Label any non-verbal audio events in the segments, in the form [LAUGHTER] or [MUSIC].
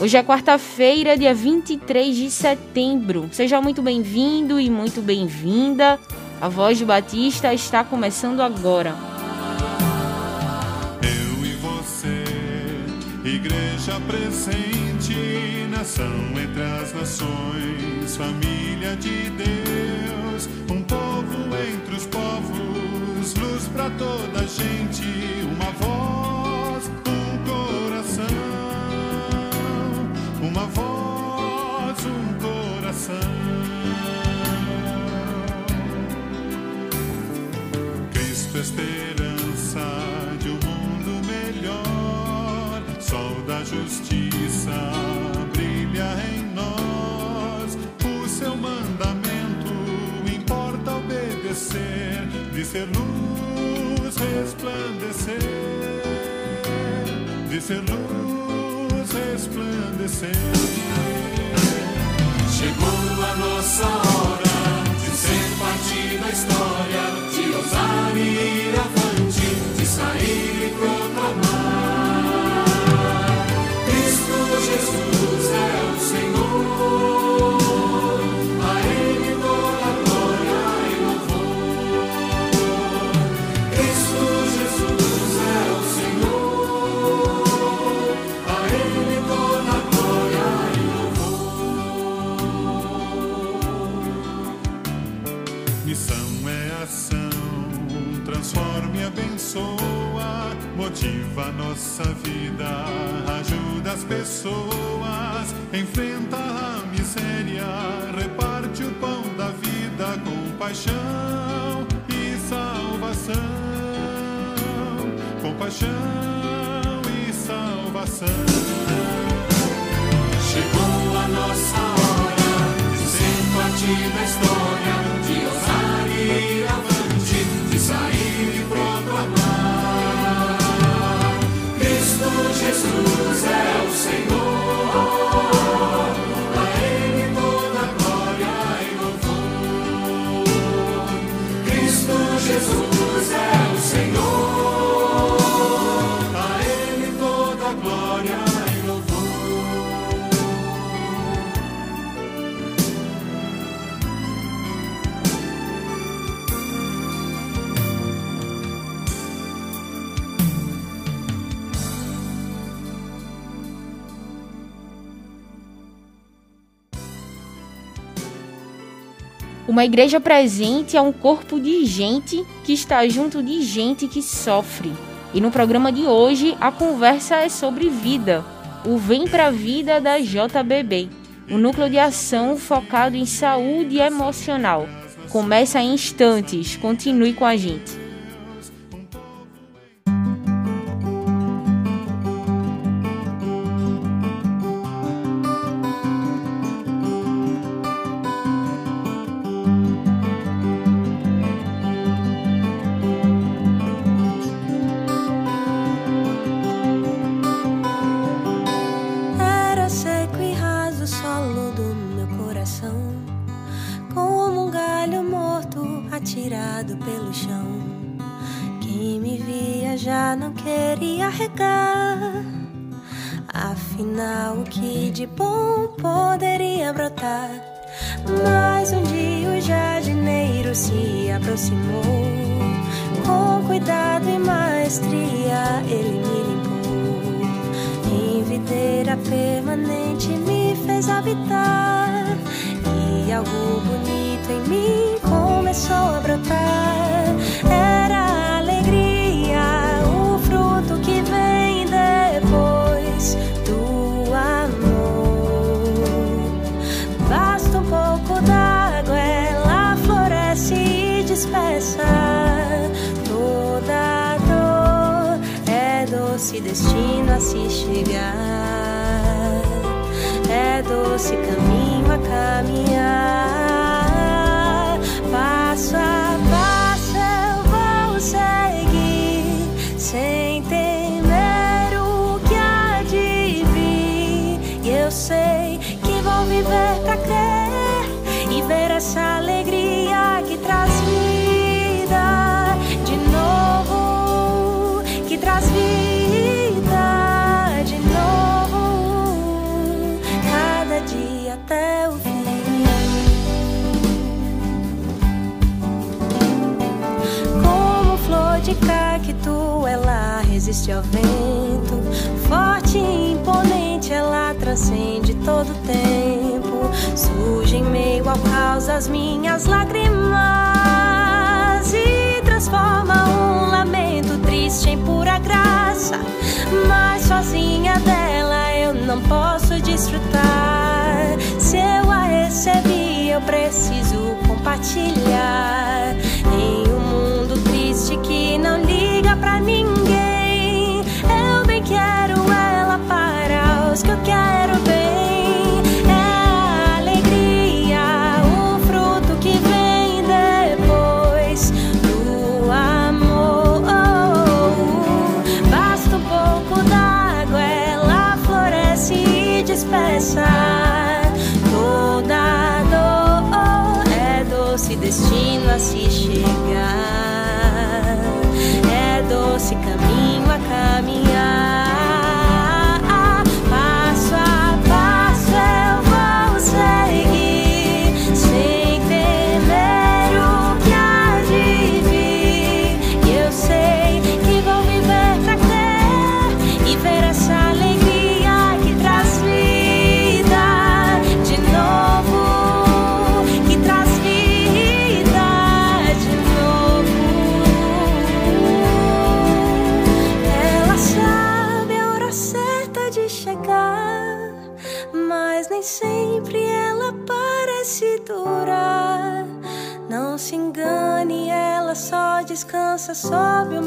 Hoje é quarta-feira, dia 23 de setembro. Seja muito bem-vindo e muito bem-vinda. A Voz do Batista está começando agora. Eu e você, igreja presente, nação entre as nações, família de Deus, um povo entre os povos, luz para toda gente, uma voz, um coração uma voz, um coração. Cristo, esperança de um mundo melhor, sol da justiça brilha em nós. O seu mandamento importa obedecer, de ser luz resplandecer, de ser luz resplandecer. Chegou a nossa hora motiva nossa vida, ajuda as pessoas, enfrenta a miséria, reparte o pão da vida com paixão e salvação, com paixão e salvação. Chegou a nossa Uma igreja presente é um corpo de gente que está junto de gente que sofre. E no programa de hoje a conversa é sobre vida, o Vem Pra Vida da JBB, um núcleo de ação focado em saúde emocional. Começa em instantes, continue com a gente. A caminhar. Passo a resiste ao vento. Forte e imponente, ela transcende todo o tempo. Surge em meio ao caos as minhas lágrimas e transforma um lamento triste em pura graça. Mas sozinha dela eu não posso desfrutar. Se eu a recebi, eu preciso compartilhar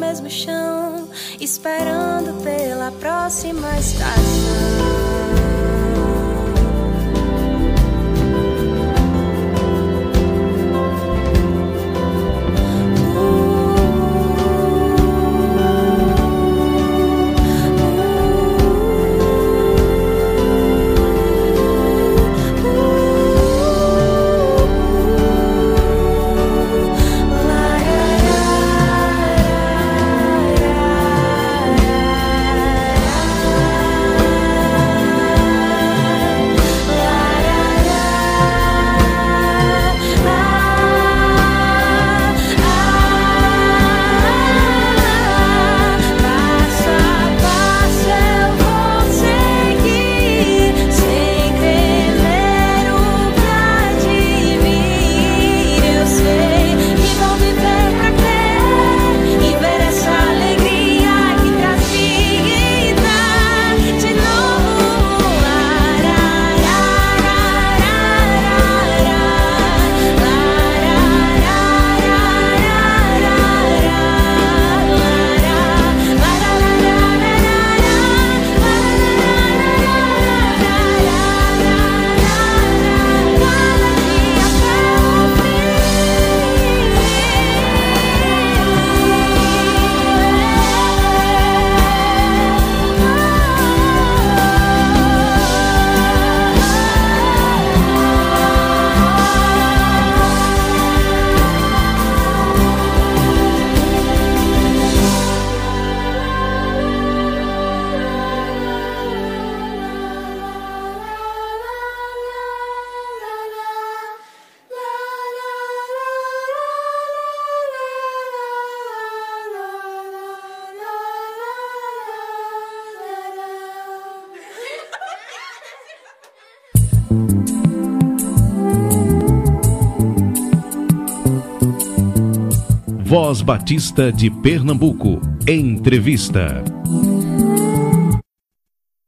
mesmo chão, esperando pela próxima estação. Voz Batista de Pernambuco. Entrevista.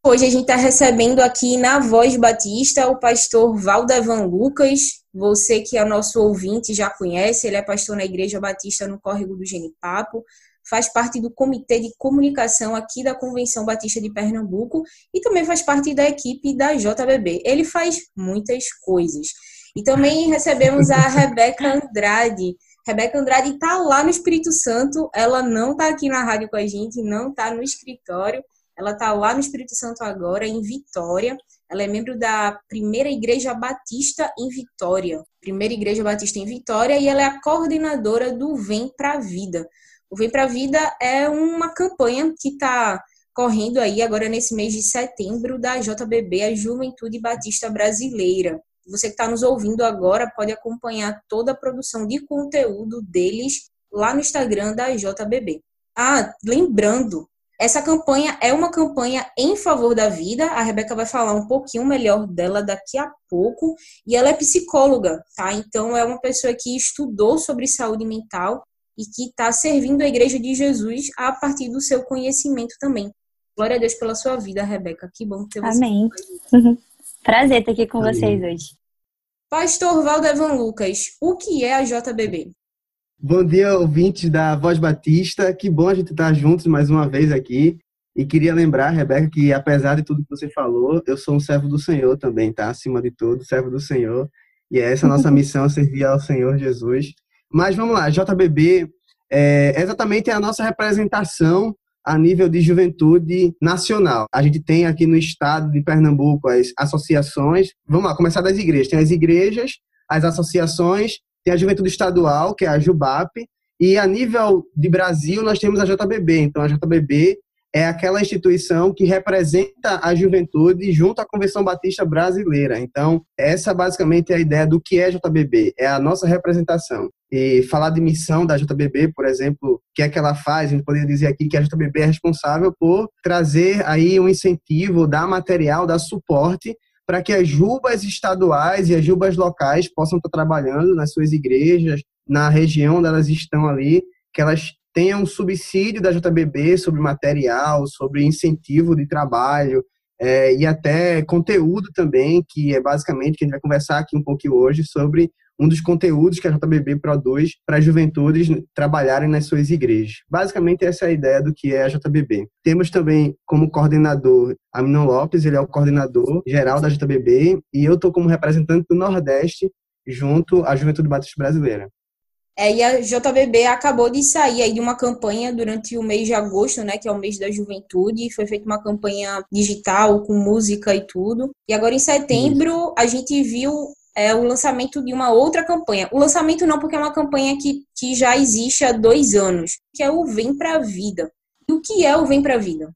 Hoje a gente está recebendo aqui na Voz Batista o pastor Valdevan Lucas. Você que é nosso ouvinte já conhece, ele é pastor na Igreja Batista no Córrego do Genipapo, faz parte do Comitê de Comunicação aqui da Convenção Batista de Pernambuco e também faz parte da equipe da JBB. Ele faz muitas coisas. E também recebemos a [LAUGHS] Rebeca Andrade. Rebeca Andrade está lá no Espírito Santo, ela não está aqui na rádio com a gente, não está no escritório, ela está lá no Espírito Santo agora, em Vitória. Ela é membro da Primeira Igreja Batista em Vitória. Primeira Igreja Batista em Vitória, e ela é a coordenadora do Vem Pra Vida. O Vem Pra Vida é uma campanha que está correndo aí agora nesse mês de setembro da JBB, a Juventude Batista Brasileira. Você que está nos ouvindo agora pode acompanhar toda a produção de conteúdo deles lá no Instagram da JBB. Ah, lembrando, Essa campanha é uma campanha em favor da vida. A Rebeca vai falar um pouquinho melhor dela daqui a pouco. E ela é psicóloga, tá? Então é uma pessoa que estudou sobre saúde mental e que está servindo a Igreja de Jesus a partir do seu conhecimento também. Glória a Deus pela sua vida, Rebeca. Que bom ter você. Amém. [LAUGHS] Prazer estar aqui com Amém. vocês hoje. Pastor Valdevan Lucas, o que é a JBB? Bom dia, ouvintes da Voz Batista. Que bom a gente estar juntos mais uma vez aqui. E queria lembrar, Rebeca, que apesar de tudo que você falou, eu sou um servo do Senhor também, tá? Acima de tudo, servo do Senhor. E é essa a nossa [LAUGHS] missão, servir ao Senhor Jesus. Mas vamos lá, JBB é exatamente a nossa representação a nível de juventude nacional. A gente tem aqui no estado de Pernambuco as associações. Vamos lá, começar das igrejas. Tem as igrejas, as associações, tem a juventude estadual, que é a JUBAP, e a nível de Brasil nós temos a JBB. Então a JBB é aquela instituição que representa a juventude junto à Convenção Batista Brasileira. Então, essa basicamente é a ideia do que é JBB, é a nossa representação. E falar de missão da JBB, por exemplo, o que é que ela faz, a gente poderia dizer aqui que a JBB é responsável por trazer aí um incentivo, dar material, dar suporte para que as jubas estaduais e as jubas locais possam estar trabalhando nas suas igrejas, na região onde elas estão ali, que elas tenha um subsídio da JBB sobre material, sobre incentivo de trabalho é, e até conteúdo também, que é basicamente que a gente vai conversar aqui um pouquinho hoje sobre um dos conteúdos que a JBB produz para as juventudes trabalharem nas suas igrejas. Basicamente, essa é a ideia do que é a JBB. Temos também como coordenador Aminon Lopes, ele é o coordenador geral da JBB, e eu estou como representante do Nordeste junto à Juventude Batista Brasileira. É, e a JBB acabou de sair aí de uma campanha durante o mês de agosto, né, que é o mês da juventude. Foi feita uma campanha digital com música e tudo. E agora em setembro a gente viu é, o lançamento de uma outra campanha. O lançamento não, porque é uma campanha que, que já existe há dois anos, que é o Vem Pra Vida. E o que é o Vem Pra Vida?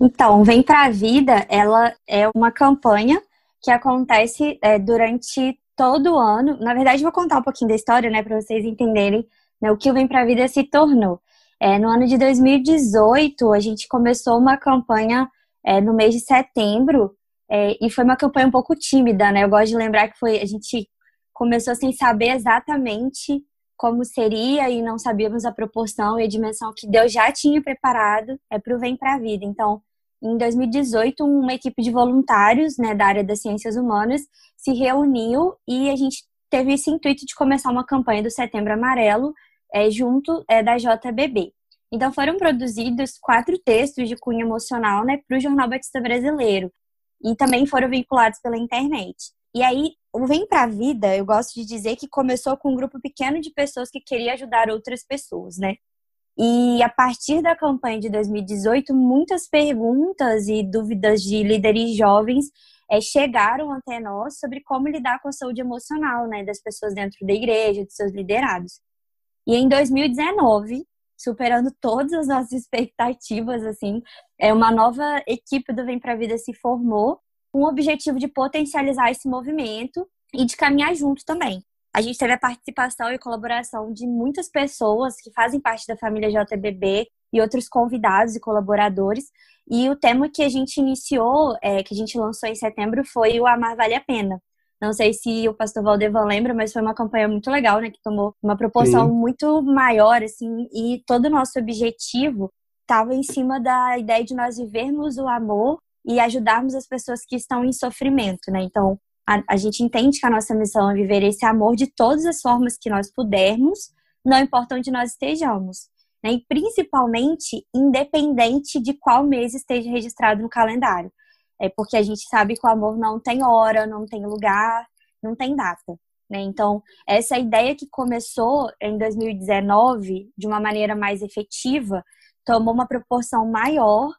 Então, Vem Pra Vida, ela é uma campanha que acontece é, durante todo ano. Na verdade, vou contar um pouquinho da história, né, para vocês entenderem né, o que o Vem Pra Vida se tornou. É, no ano de 2018, a gente começou uma campanha é, no mês de setembro, é, e foi uma campanha um pouco tímida, né? Eu gosto de lembrar que foi a gente começou sem saber exatamente como seria e não sabíamos a proporção e a dimensão que Deus já tinha preparado é para o Vem Pra Vida. Então, em 2018, uma equipe de voluntários né, da área das ciências humanas se reuniu e a gente teve esse intuito de começar uma campanha do Setembro Amarelo é, junto é, da JBB. Então foram produzidos quatro textos de cunho emocional né, para o Jornal Batista Brasileiro e também foram vinculados pela internet. E aí, o Vem Pra Vida, eu gosto de dizer que começou com um grupo pequeno de pessoas que queria ajudar outras pessoas, né? E a partir da campanha de 2018, muitas perguntas e dúvidas de líderes jovens é, chegaram até nós sobre como lidar com a saúde emocional né, das pessoas dentro da igreja, de seus liderados. E em 2019, superando todas as nossas expectativas, assim, é uma nova equipe do Vem Pra Vida se formou com o objetivo de potencializar esse movimento e de caminhar junto também. A gente teve a participação e colaboração de muitas pessoas que fazem parte da família JBB e outros convidados e colaboradores. E o tema que a gente iniciou, é, que a gente lançou em setembro, foi o Amar Vale a Pena. Não sei se o pastor Valdevan lembra, mas foi uma campanha muito legal, né? Que tomou uma proporção Sim. muito maior, assim, e todo o nosso objetivo estava em cima da ideia de nós vivermos o amor e ajudarmos as pessoas que estão em sofrimento, né? Então, a, a, gente entende que a nossa missão é viver esse amor de todas as formas que nós pudermos, não importa onde nós estejamos. Né? E principalmente, independente de qual mês esteja registrado no calendário. É porque a gente sabe que o amor não tem hora, não tem lugar, não tem data. Né? Então, essa ideia que começou em 2019 de uma maneira mais efetiva tomou uma proporção maior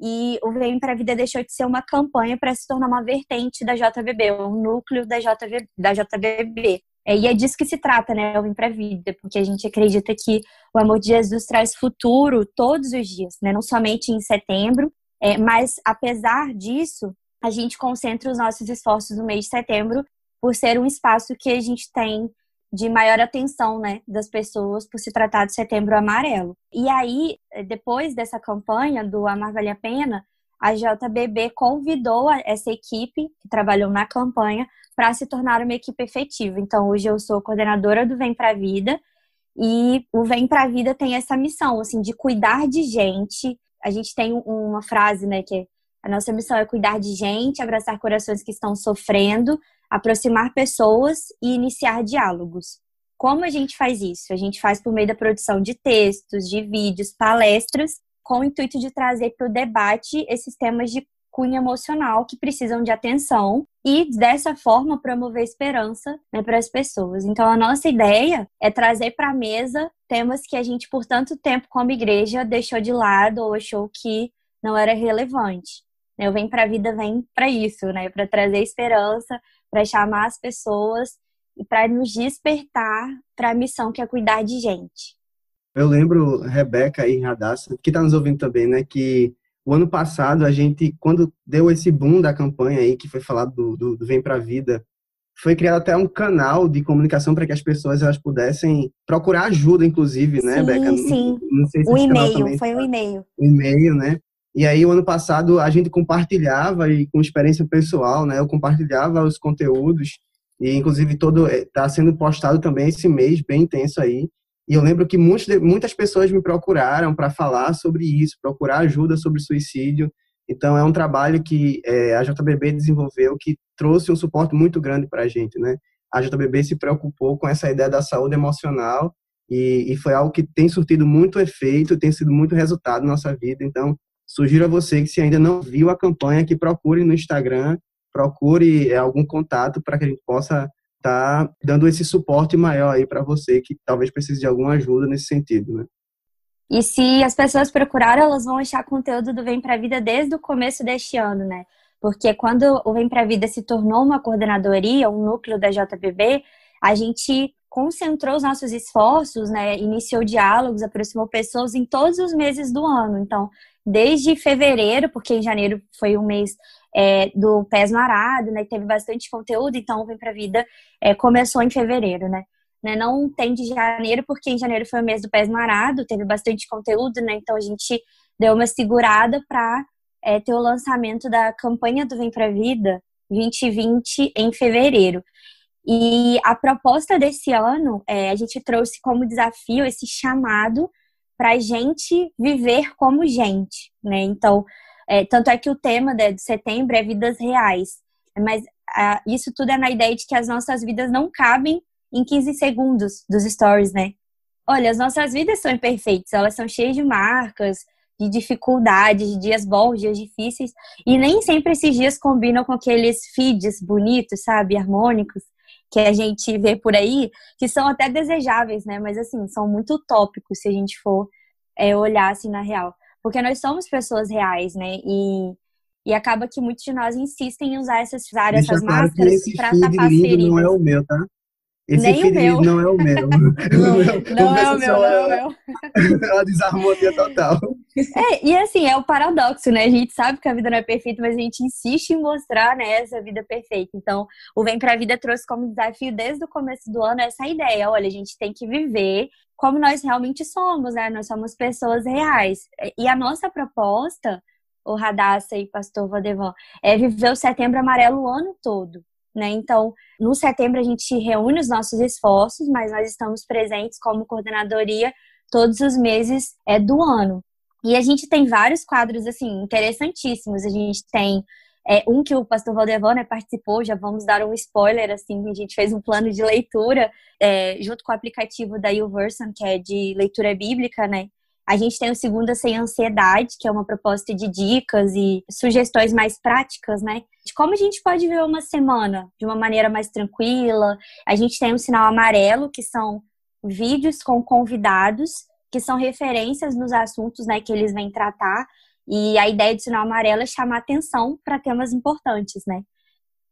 e o Vem para a Vida deixou de ser uma campanha para se tornar uma vertente da JBB, um núcleo da, JV, da JBB. É, e é disso que se trata, né, o Vem para a Vida, porque a gente acredita que o amor de Jesus traz futuro todos os dias, né, não somente em setembro, é, mas apesar disso, a gente concentra os nossos esforços no mês de setembro por ser um espaço que a gente tem de maior atenção, né, das pessoas por se tratar de Setembro Amarelo. E aí, depois dessa campanha do Amar Vale a Pena, a JBB convidou essa equipe que trabalhou na campanha para se tornar uma equipe efetiva. Então, hoje eu sou coordenadora do Vem Pra Vida e o Vem Pra Vida tem essa missão, assim, de cuidar de gente. A gente tem uma frase, né, que a nossa missão é cuidar de gente, abraçar corações que estão sofrendo, aproximar pessoas e iniciar diálogos. Como a gente faz isso? A gente faz por meio da produção de textos, de vídeos, palestras, com o intuito de trazer para o debate esses temas de cunho emocional que precisam de atenção e dessa forma promover esperança né, para as pessoas. Então a nossa ideia é trazer para a mesa temas que a gente por tanto tempo como igreja deixou de lado ou achou que não era relevante. Eu venho para a vida vem para isso, né, para trazer esperança, para chamar as pessoas e para nos despertar para a missão que é cuidar de gente. Eu lembro, Rebeca e Radassa, que está nos ouvindo também, né, que o ano passado a gente, quando deu esse boom da campanha aí, que foi falado do, do, do Vem Pra Vida, foi criado até um canal de comunicação para que as pessoas elas pudessem procurar ajuda, inclusive, né, sim, Beca? Sim, não, não sei se o e-mail, foi o um e-mail. O e-mail, né? E aí, o ano passado, a gente compartilhava, e com experiência pessoal, né? Eu compartilhava os conteúdos, e inclusive todo está eh, sendo postado também esse mês, bem intenso aí. E eu lembro que muitos, muitas pessoas me procuraram para falar sobre isso, procurar ajuda sobre suicídio. Então, é um trabalho que é, a JBB desenvolveu que trouxe um suporte muito grande para a gente, né? A JBB se preocupou com essa ideia da saúde emocional e, e, foi algo que tem surtido muito efeito, tem sido muito resultado na nossa vida. Então, Sugiro a você que se ainda não viu a campanha, que procure no Instagram, procure é, algum contato para que a gente possa tá dando esse suporte maior aí para você que talvez precise de alguma ajuda nesse sentido, né? E se as pessoas procurarem, elas vão achar conteúdo do Vem Pra Vida desde o começo deste ano, né? Porque quando o Vem Pra Vida se tornou uma coordenadoria, um núcleo da JBB, a gente concentrou os nossos esforços, né? Iniciou diálogos, aproximou pessoas em todos os meses do ano. Então, desde fevereiro, porque em janeiro foi o mês é, do Pés no Arado, né? Teve bastante conteúdo, então Vem Pra Vida é, começou em fevereiro, né? né? Não tem de janeiro, porque em janeiro foi o mês do Pés no Arado, teve bastante conteúdo, né? Então a gente deu uma segurada para é, ter o lançamento da campanha do Vem Pra Vida 2020 em fevereiro. E a proposta desse ano, é, a gente trouxe como desafio esse chamado para a gente viver como gente, né? Então, é, tanto é que o tema de, setembro é vidas reais, mas a, isso tudo é na ideia de que as nossas vidas não cabem em 15 segundos dos stories, né? Olha, as nossas vidas são imperfeitas, elas são cheias de marcas, de dificuldades, de dias bons, dias difíceis, e nem sempre esses dias combinam com aqueles feeds bonitos, sabe, harmônicos que a gente vê por aí, que são até desejáveis, né? Mas assim, são muito utópicos se a gente for é, olhar assim na real. Porque nós somos pessoas reais, né? E, e acaba que muitos de nós insistem em usar essas, usar essas claro máscaras para tapar feridas. Não é o meu, tá? Esse Nem o meu. não é o meu. [LAUGHS] não, não é o meu, não é o meu. É a desarmonia total. É, e assim, é o paradoxo, né? A gente sabe que a vida não é perfeita, mas a gente insiste em mostrar né, essa vida perfeita. Então, o Vem Pra Vida trouxe como desafio desde o começo do ano essa ideia. Olha, a gente tem que viver como nós realmente somos, né? Nós somos pessoas reais. E a nossa proposta, o Radassa e Pastor Vadevan, é viver o setembro amarelo o ano todo né? Então, no setembro a gente reúne os nossos esforços, mas nós estamos presentes como coordenadoria todos os meses é, do ano. E a gente tem vários quadros assim interessantíssimos. A gente tem é, um que o pastor Valdevan né, participou, já vamos dar um spoiler, assim, a gente fez um plano de leitura é, junto com o aplicativo da YouVersion, que é de leitura bíblica, né? A gente tem o Segunda Sem Ansiedade, que é uma proposta de dicas e sugestões mais práticas, né? De como a gente pode ver uma semana de uma maneira mais tranquila. A gente tem o Sinal Amarelo, que são vídeos com convidados, que são referências nos assuntos né, que eles vêm tratar. E a ideia do Sinal Amarelo é chamar atenção para temas importantes, né?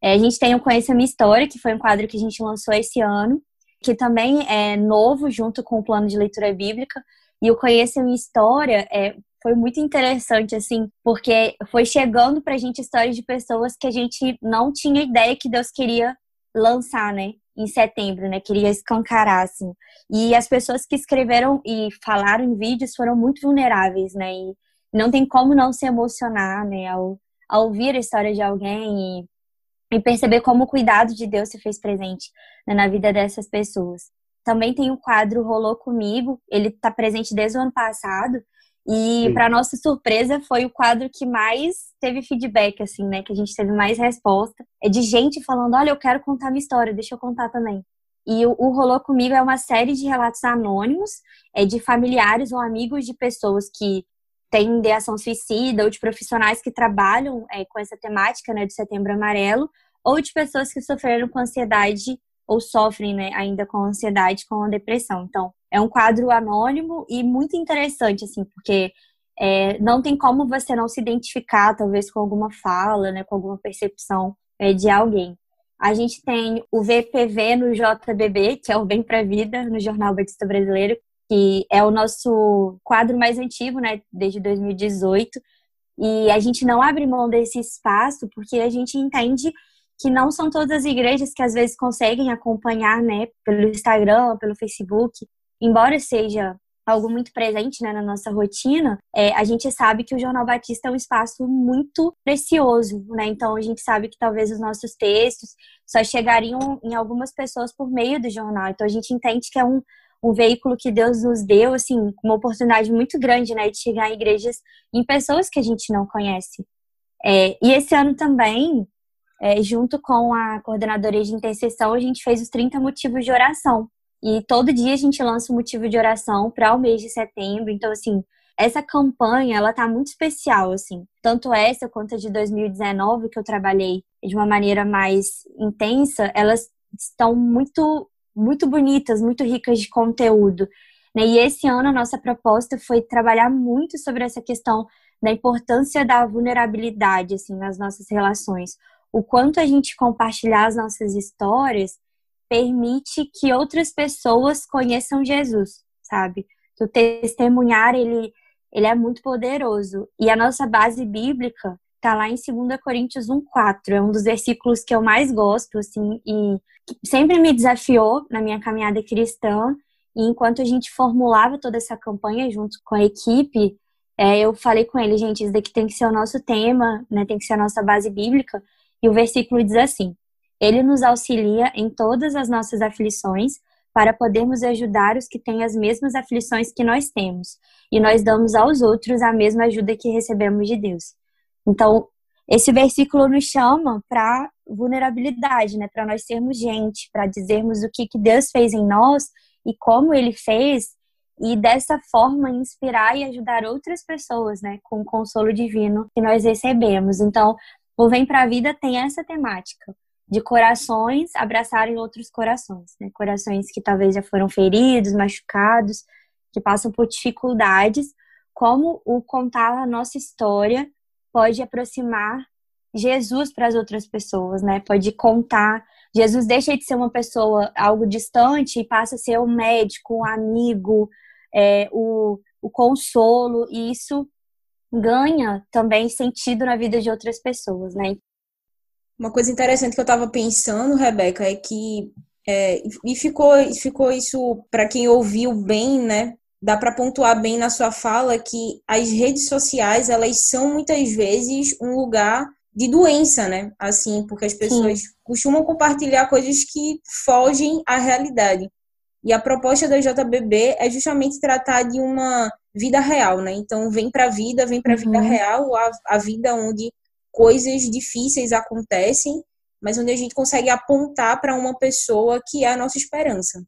É, a gente tem o Conheça Minha História, que foi um quadro que a gente lançou esse ano, que também é novo junto com o plano de leitura bíblica, e o Conheça Minha História é, foi muito interessante, assim, porque foi chegando pra gente histórias de pessoas que a gente não tinha ideia que Deus queria lançar, né? em setembro, né? Queria escancarar, assim. E as pessoas que escreveram e falaram em vídeos foram muito vulneráveis, né? E não tem como não se emocionar, né? Ao, ao ouvir a história de alguém e, e perceber como o cuidado de Deus se fez presente né, na vida dessas pessoas. Também tem o quadro Rolou Comigo, ele está presente desde o ano passado. E, para nossa surpresa, foi o quadro que mais teve feedback, assim, né? Que a gente teve mais resposta. É de gente falando: olha, eu quero contar minha história, deixa eu contar também. E o, o Rolou Comigo é uma série de relatos anônimos, é de familiares ou amigos de pessoas que têm ideação suicida ou de profissionais que trabalham é, com essa temática, né, do Setembro Amarelo, ou de pessoas que sofreram com ansiedade ou sofrem, né, ainda com ansiedade, com depressão. Então, é um quadro anônimo e muito interessante, assim, porque é, não tem como você não se identificar, talvez, com alguma fala, né, com alguma percepção é, de alguém. A gente tem o VPV no JBB, que é o Bem para a Vida, no Jornal Batista Brasileiro, que é o nosso quadro mais antigo, né, desde 2018. E a gente não abre mão desse espaço porque a gente entende que não são todas as igrejas que às vezes conseguem acompanhar, né, pelo Instagram, pelo Facebook, embora seja algo muito presente né, na nossa rotina, é, a gente sabe que o Jornal Batista é um espaço muito precioso, né? Então a gente sabe que talvez os nossos textos só chegariam em algumas pessoas por meio do jornal. Então a gente entende que é um, um veículo que Deus nos deu, assim, uma oportunidade muito grande, né, de chegar em igrejas, em pessoas que a gente não conhece. É, e esse ano também, é, junto com a coordenadoria de intercessão, a gente fez os 30 motivos de oração. E todo dia a gente lança um motivo de oração para o mês de setembro. Então, assim, essa campanha, ela tá muito especial, assim. Tanto essa quanto a de 2019, que eu trabalhei de uma maneira mais intensa, elas estão muito, muito bonitas, muito ricas de conteúdo. Né? E esse ano a nossa proposta foi trabalhar muito sobre essa questão da importância da vulnerabilidade, assim, nas nossas relações. O quanto a gente compartilhar as nossas histórias permite que outras pessoas conheçam Jesus, sabe? O testemunhar, ele, ele é muito poderoso. E a nossa base bíblica está lá em 2 Coríntios 1,4. É um dos versículos que eu mais gosto, assim, e sempre me desafiou na minha caminhada cristã. E enquanto a gente formulava toda essa campanha junto com a equipe, é, eu falei com ele, gente, isso daqui tem que ser o nosso tema, né? Tem que ser a nossa base bíblica. E o versículo diz assim: ele nos auxilia em todas as nossas aflições para podermos ajudar os que têm as mesmas aflições que nós temos, e nós damos aos outros a mesma ajuda que recebemos de Deus. Então, esse versículo nos chama para vulnerabilidade, né? Para nós sermos gente, para dizermos o que, que Deus fez em nós e como Ele fez, e dessa forma inspirar e ajudar outras pessoas, né? Com o consolo divino que nós recebemos. Então, o Vem para a Vida tem essa temática de corações abraçarem outros corações, né? Corações que talvez já foram feridos, machucados, que passam por dificuldades, como o contar a nossa história pode aproximar Jesus para as outras pessoas, né? Pode contar. Jesus deixa de ser uma pessoa algo distante e passa a ser um médico, um amigo, é, o, o consolo, e isso ganha também sentido na vida de outras pessoas, né? Uma coisa interessante que eu estava pensando, Rebeca, é que é, e ficou, ficou isso para quem ouviu bem, né? Dá para pontuar bem na sua fala que as redes sociais elas são muitas vezes um lugar de doença, né? Assim, porque as pessoas Sim. costumam compartilhar coisas que fogem à realidade. E a proposta da JBB é justamente tratar de uma vida real, né? Então, vem para a vida, vem para a uhum. vida real, a, a vida onde coisas difíceis acontecem, mas onde a gente consegue apontar para uma pessoa que é a nossa esperança.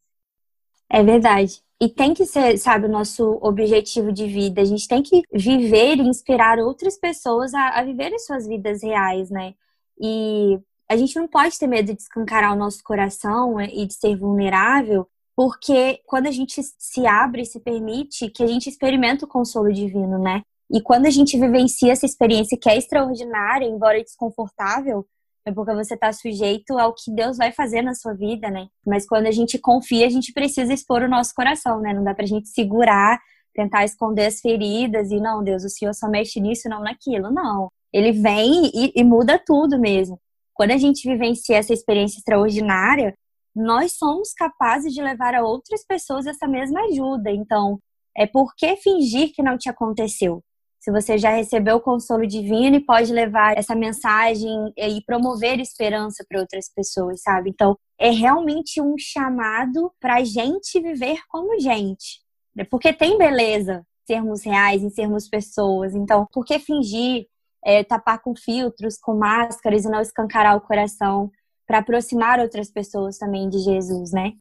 É verdade. E tem que ser, sabe, o nosso objetivo de vida. A gente tem que viver e inspirar outras pessoas a, a viverem suas vidas reais, né? E a gente não pode ter medo de escancarar o nosso coração e de ser vulnerável, porque quando a gente se abre e se permite, que a gente experimenta o consolo divino, né? E quando a gente vivencia essa experiência que é extraordinária, embora desconfortável, é porque você está sujeito ao que Deus vai fazer na sua vida, né? Mas quando a gente confia, a gente precisa expor o nosso coração, né? Não dá pra gente segurar, tentar esconder as feridas e não, Deus, o Senhor só mexe nisso, não naquilo. Não. Ele vem e, e muda tudo mesmo. Quando a gente vivencia essa experiência extraordinária, nós somos capazes de levar a outras pessoas essa mesma ajuda. Então, é por que fingir que não te aconteceu? Se você já recebeu o consolo divino e pode levar essa mensagem e promover esperança para outras pessoas, sabe? Então, é realmente um chamado para a gente viver como gente. Porque tem beleza sermos reais, em sermos pessoas. Então, por que fingir, é, tapar com filtros, com máscaras e não escancarar o coração para aproximar outras pessoas também de Jesus, né?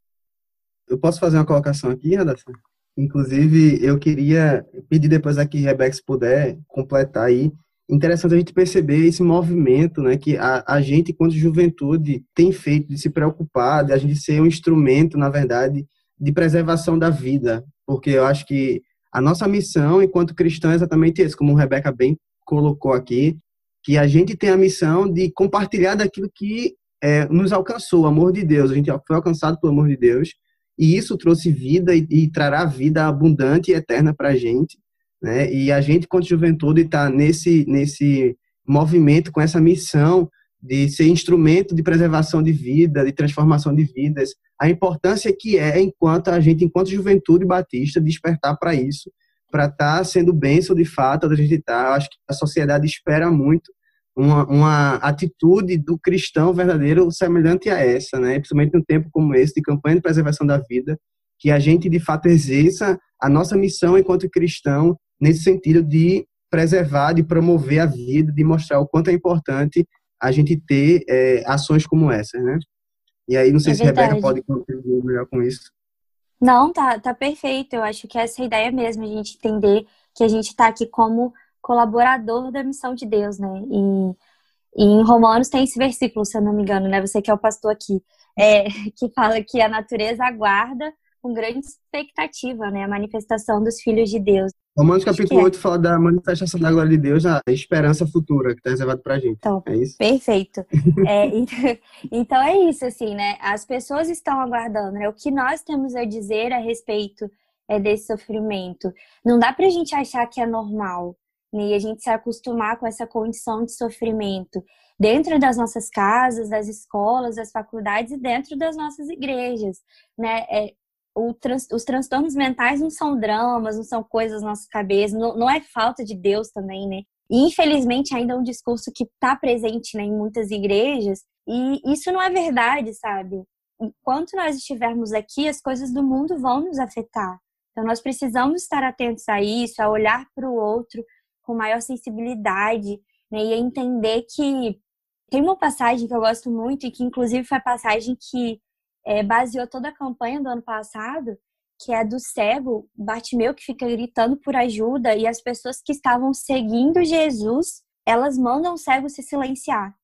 Eu posso fazer uma colocação aqui, Radassa? Inclusive, eu queria pedir depois aqui, Rebeca, se puder completar aí. Interessante a gente perceber esse movimento, né, que a, a gente, enquanto juventude, tem feito de se preocupar, de a gente ser um instrumento, na verdade, de preservação da vida. Porque eu acho que a nossa missão, enquanto cristão, é exatamente isso, como a Rebeca bem colocou aqui, que a gente tem a missão de compartilhar daquilo que é, nos alcançou, o amor de Deus. A gente foi alcançado pelo amor de Deus e isso trouxe vida e, e trará vida abundante e eterna para a gente. Né? E a gente, quanto juventude, está nesse, nesse movimento, com essa missão de ser instrumento de preservação de vida, de transformação de vidas, a importância que é, enquanto a gente, enquanto juventude batista, despertar para isso, para estar tá sendo bênção de fato, a gente está. Acho que a sociedade espera muito uma, uma atitude do cristão verdadeiro semelhante a essa, né? Principalmente num tempo como esse de campanha de preservação da vida, que a gente de fato exerça a nossa missão enquanto cristão nesse sentido de preservar, de promover a vida, de mostrar o quanto é importante a gente ter é, ações como essas, né? E aí não sei é se verdade. Rebeca pode contribuir melhor com isso. Não, tá, tá perfeito. Eu acho que essa é a ideia mesmo, a gente entender que a gente está aqui como colaborador da missão de Deus, né? E, e, em Romanos tem esse versículo, se eu não me engano, né? Você que é o pastor aqui, é, [LAUGHS] que fala que a natureza aguarda com grande expectativa, né? A manifestação dos filhos de Deus. Romanos capítulo 8 é. fala da manifestação da glória de Deus, a esperança futura que está reservada para a gente. Então, é isso? Perfeito. [LAUGHS] é, [LAUGHS] então é isso, assim, né? As pessoas estão aguardando, né? O que nós temos a dizer a respeito é, desse sofrimento. Não dá para a gente achar que é normal né? e a gente se acostumar com essa condição de sofrimento dentro das nossas casas, das escolas, das faculdades e dentro das nossas igrejas, né? É, trans, os transtornos mentais não são dramas, não são coisas nas nossas cabeças, não, não é falta de Deus também, né? E infelizmente ainda é um discurso que está presente né, em muitas igrejas e isso não é verdade, sabe? Enquanto nós estivermos aqui, as coisas do mundo vão nos afetar. Então nós precisamos estar atentos a isso, a olhar para o outro com maior sensibilidade, né? E entender que tem uma passagem que eu gosto muito e que inclusive foi a passagem que é, baseou toda a campanha do ano passado, que é do cego Bartimeu que fica gritando por ajuda e as pessoas que estavam seguindo Jesus, elas mandam o cego se silenciar.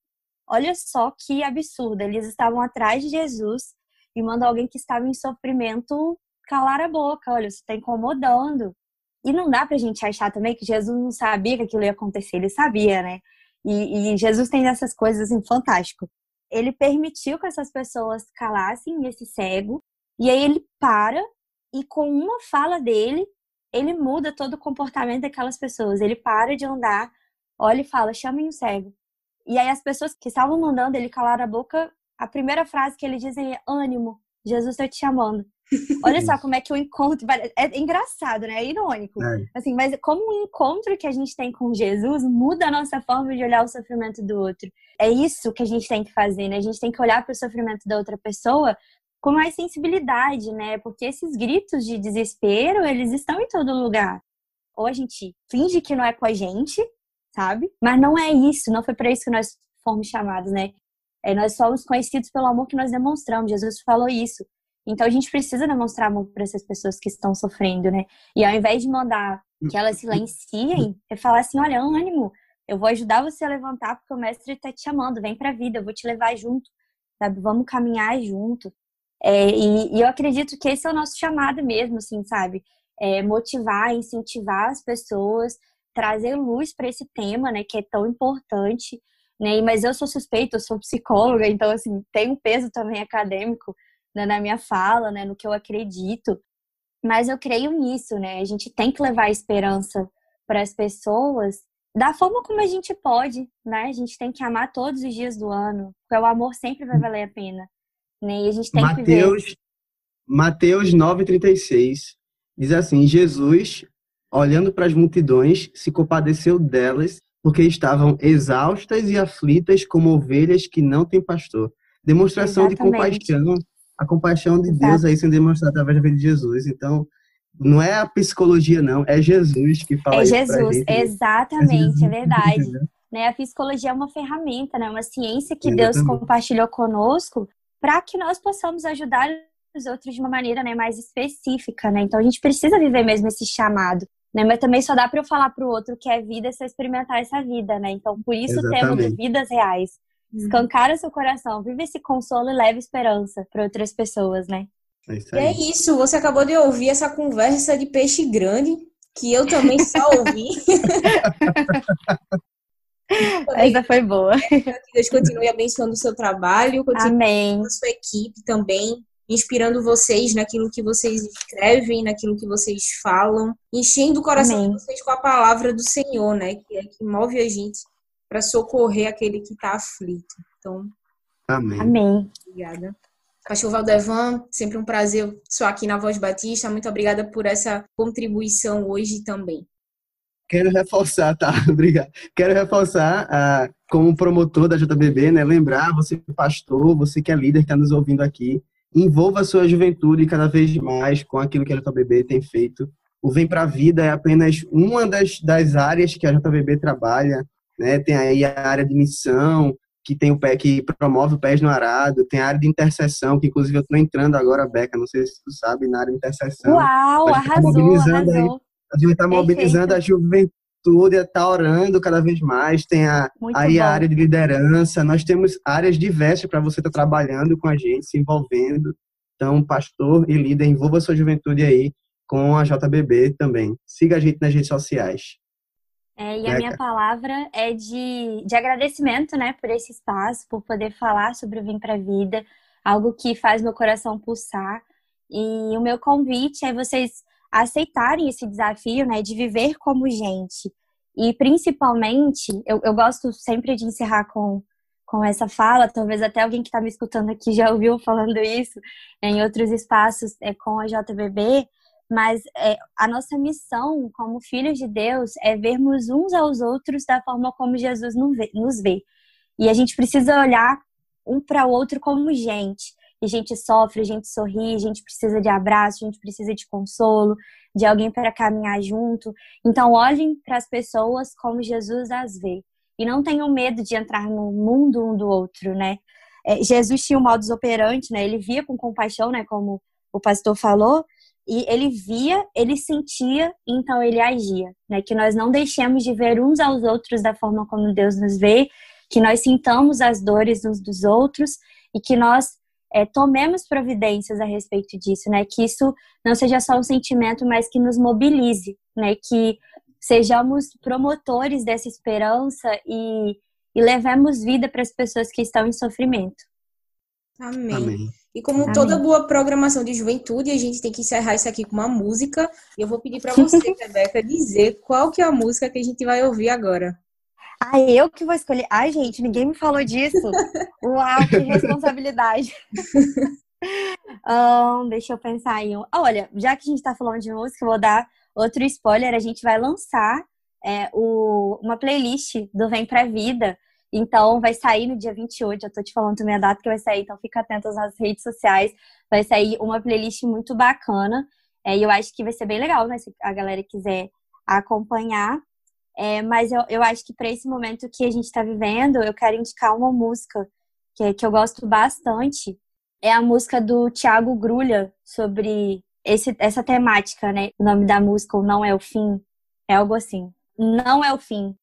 Olha só que absurdo, eles estavam atrás de Jesus e mandam alguém que estava em sofrimento calar a boca, olha, você está incomodando. E não dá pra gente achar também que Jesus não sabia que aquilo ia acontecer, ele sabia, né? E, e Jesus tem essas coisas assim, fantástico. Ele permitiu que essas pessoas calassem esse cego, e aí ele para e com uma fala dele, ele muda todo o comportamento daquelas pessoas. Ele para de andar, olha e fala: chamem o cego. E aí as pessoas que estavam mandando ele calar a boca, a primeira frase que ele diz é: ânimo, Jesus está te chamando. Olha só como é que o encontro. É engraçado, né? É irônico. É. Assim, mas como o encontro que a gente tem com Jesus muda a nossa forma de olhar o sofrimento do outro. É isso que a gente tem que fazer, né? A gente tem que olhar para o sofrimento da outra pessoa com mais sensibilidade, né? Porque esses gritos de desespero, eles estão em todo lugar. Ou a gente finge que não é com a gente, sabe? Mas não é isso, não foi para isso que nós fomos chamados, né? É, nós somos conhecidos pelo amor que nós demonstramos. Jesus falou isso. Então a gente precisa demonstrar amor para essas pessoas que estão sofrendo, né? E ao invés de mandar que elas silenciem, é falar assim: olha, ânimo, eu vou ajudar você a levantar porque o mestre está te chamando, vem para a vida, eu vou te levar junto, sabe? Vamos caminhar junto. É, e, e, eu acredito que esse é o nosso chamado mesmo, assim, sabe? É, motivar, incentivar as pessoas, trazer luz para esse tema, né, que é tão importante, né? Mas eu sou suspeita, eu sou psicóloga, então assim tem um peso também acadêmico na minha fala, né, no que eu acredito. Mas eu creio nisso, né? A gente tem que levar esperança para as pessoas da forma como a gente pode, né? A gente tem que amar todos os dias do ano, porque o amor sempre vai valer a pena. Né? E a gente tem que ver. Mateus, Mateus 9,36 diz assim: Jesus, olhando para as multidões, se compadeceu delas, porque estavam exaustas e aflitas como ovelhas que não têm pastor. Demonstração de Exatamente. compaixão, a compaixão de Exato. Deus aí sendo demonstrada através da vida de Jesus. Então, não é a psicologia, não, é Jesus que fala É Jesus, gente. né? exatamente, Jesus, é verdade. Né? A psicologia é uma ferramenta, né? uma ciência que Deus Exatamente. compartilhou conosco para que nós possamos ajudar os outros de uma maneira né, mais específica. Né? Então a gente precisa viver mesmo esse chamado. Né? Mas também só dá para eu falar para o outro que é vida se eu experimentar essa vida. Né? Então por isso temos Exatamente. vidas reais. Escancara seu coração, vive esse consolo e leve esperança para outras pessoas, né? É isso E é isso, você acabou de ouvir essa conversa de peixe grande, que eu também só ouvi. [LAUGHS] Essa foi boa. Que Deus continue abençoando o seu trabalho, continue Amém. a sua equipe também, inspirando vocês naquilo que vocês escrevem, naquilo que vocês falam, enchendo o coração Amém. de vocês com a palavra do Senhor, né? Que é que move a gente para socorrer aquele que está aflito. Então, Amém. Amém. obrigada. Pastor Valdevan, sempre um prazer só aqui na Voz Batista. Muito obrigada por essa contribuição hoje também. Quero reforçar, tá? [LAUGHS] Obrigado. Quero reforçar, ah, como promotor da JBB, né? Lembrar, você que é pastor, você que é líder que está nos ouvindo aqui, envolva a sua juventude cada vez mais com aquilo que a JBB tem feito. O Vem Pra Vida é apenas uma das, das áreas que a JBB trabalha, né? Tem aí a área de missão, que tem o pé que promove o Pés no Arado, tem a área de intercessão, que inclusive eu estou entrando agora, Beca, não sei se tu sabe, na área de intercessão. Uau, a gente tá arrasou, mobilizando aí arrasou. A gente está mobilizando a juventude, está orando cada vez mais. Tem a, Muito aí a área de liderança. Nós temos áreas diversas para você estar trabalhando com a gente, se envolvendo. Então, pastor e líder, envolva a sua juventude aí com a JBB também. Siga a gente nas redes sociais. É, e a Beca. minha palavra é de, de agradecimento, né, por esse espaço, por poder falar sobre o Vem Pra Vida, algo que faz meu coração pulsar. E o meu convite é vocês aceitarem esse desafio, né, de viver como gente. E principalmente, eu, eu gosto sempre de encerrar com, com essa fala, talvez até alguém que está me escutando aqui já [LAUGHS] ouviu falando isso em outros espaços é, com a JBB, mas é, a nossa missão como filhos de Deus é vermos uns aos outros da forma como Jesus nos vê. E a gente precisa olhar um para o outro como gente. E a gente sofre, a gente sorri, a gente precisa de abraço, a gente precisa de consolo, de alguém para caminhar junto. Então, olhem para as pessoas como Jesus as vê. E não tenham medo de entrar no mundo um do outro, né? É, Jesus tinha um modus operandi, né? Ele via com compaixão, né? Como o pastor falou, e ele via, ele sentia, então ele agia, né? Que nós não deixemos de ver uns aos outros da forma como Deus nos vê, que nós sintamos as dores uns dos outros e que nós é, tomemos providências a respeito disso, né? Que isso não seja só um sentimento, mas que nos mobilize, né? Que sejamos promotores dessa esperança e, e levemos vida para as pessoas que estão em sofrimento. Amém. Amém. E como Amém. toda boa programação de juventude, a gente tem que encerrar isso aqui com uma música. E eu vou pedir para você, [LAUGHS] Rebeca, dizer qual que é a música que a gente vai ouvir agora. Ah, eu que vou escolher. Ai, gente, ninguém me falou disso. Uau, que responsabilidade. [LAUGHS] Ahn, deixa eu pensar em um. Olha, já que a gente tá falando de música, eu vou dar outro spoiler. A gente vai lançar é, o, uma playlist do Vem Pra Vida. Então, vai sair no dia 28. Eu tô te falando também a data que vai sair, então fica atento às redes sociais. Vai sair uma playlist muito bacana. É, e eu acho que vai ser bem legal, né? Se a galera quiser acompanhar. É, mas eu, eu acho que para esse momento que a gente está vivendo, eu quero indicar uma música que, que eu gosto bastante. É a música do Thiago Grulha sobre esse, essa temática, né? O nome da música, o Não É o Fim, é algo assim. Não é o fim,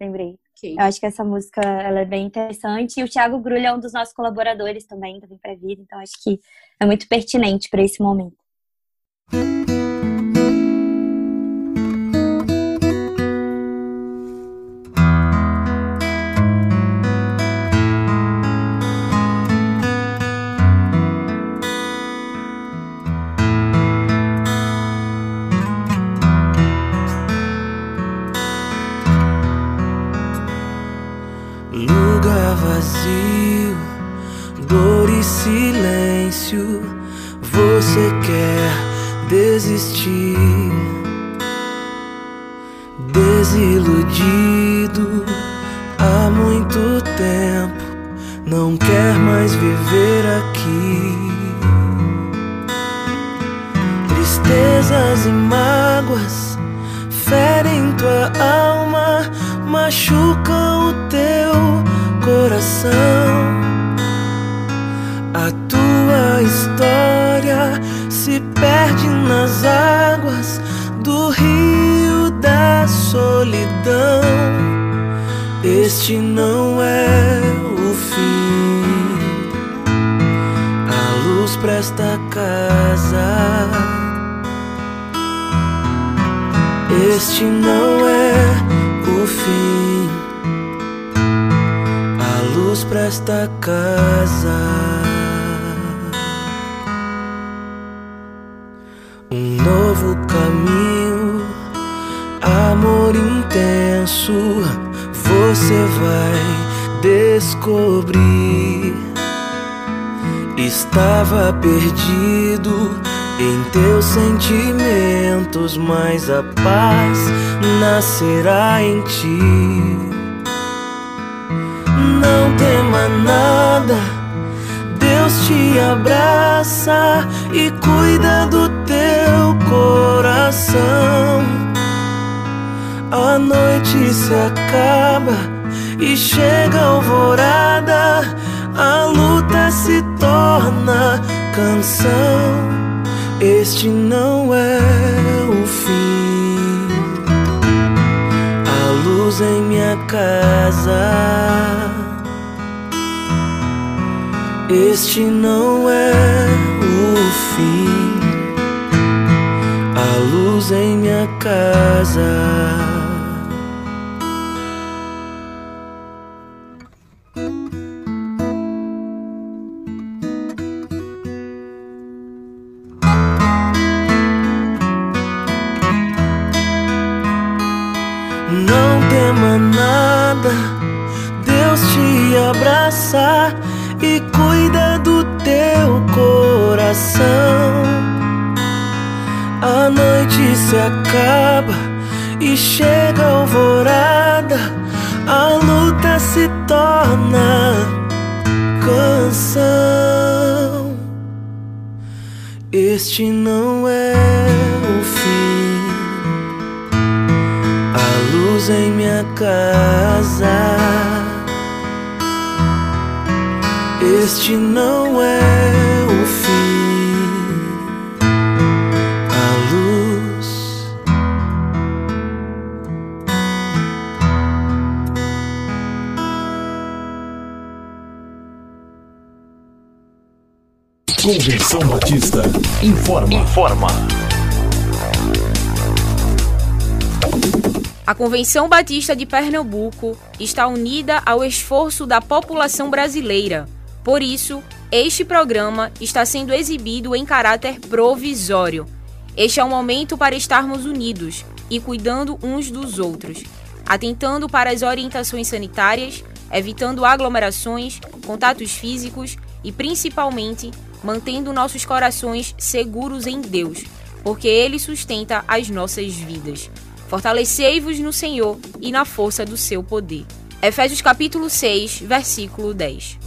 lembrei. Ok. Eu acho que essa música ela é bem interessante. E o Thiago Grulha é um dos nossos colaboradores também do Vem Pra Vida, então acho que é muito pertinente para esse momento. Tua história se perde nas águas do rio da solidão. Este não é o fim. A luz presta casa. Este não é o fim. A luz presta casa. Novo caminho, amor intenso, você vai descobrir. Estava perdido em teus sentimentos, mas a paz nascerá em ti. Não tema nada, Deus te abraça e cuida do teu coração. A noite se acaba e chega a alvorada, a luta se torna canção. Este não é o fim. A luz em minha casa. Este não é o fim. A luz em minha casa. E cuida do teu coração. A noite se acaba e chega a alvorada, a luta se torna canção. Este não é o fim. A luz em minha casa. Este não é o fim. A luz. Convenção Batista informa. Informa. A Convenção Batista de Pernambuco está unida ao esforço da população brasileira. Por isso, este programa está sendo exibido em caráter provisório. Este é o momento para estarmos unidos e cuidando uns dos outros, atentando para as orientações sanitárias, evitando aglomerações, contatos físicos e, principalmente, mantendo nossos corações seguros em Deus, porque Ele sustenta as nossas vidas. Fortalecei-vos no Senhor e na força do seu poder. Efésios capítulo 6, versículo 10.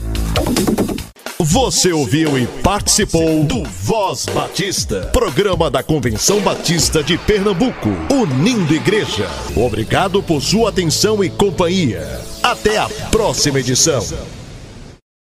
Você ouviu e participou do Voz Batista, programa da Convenção Batista de Pernambuco, unindo igreja. Obrigado por sua atenção e companhia. Até a próxima edição.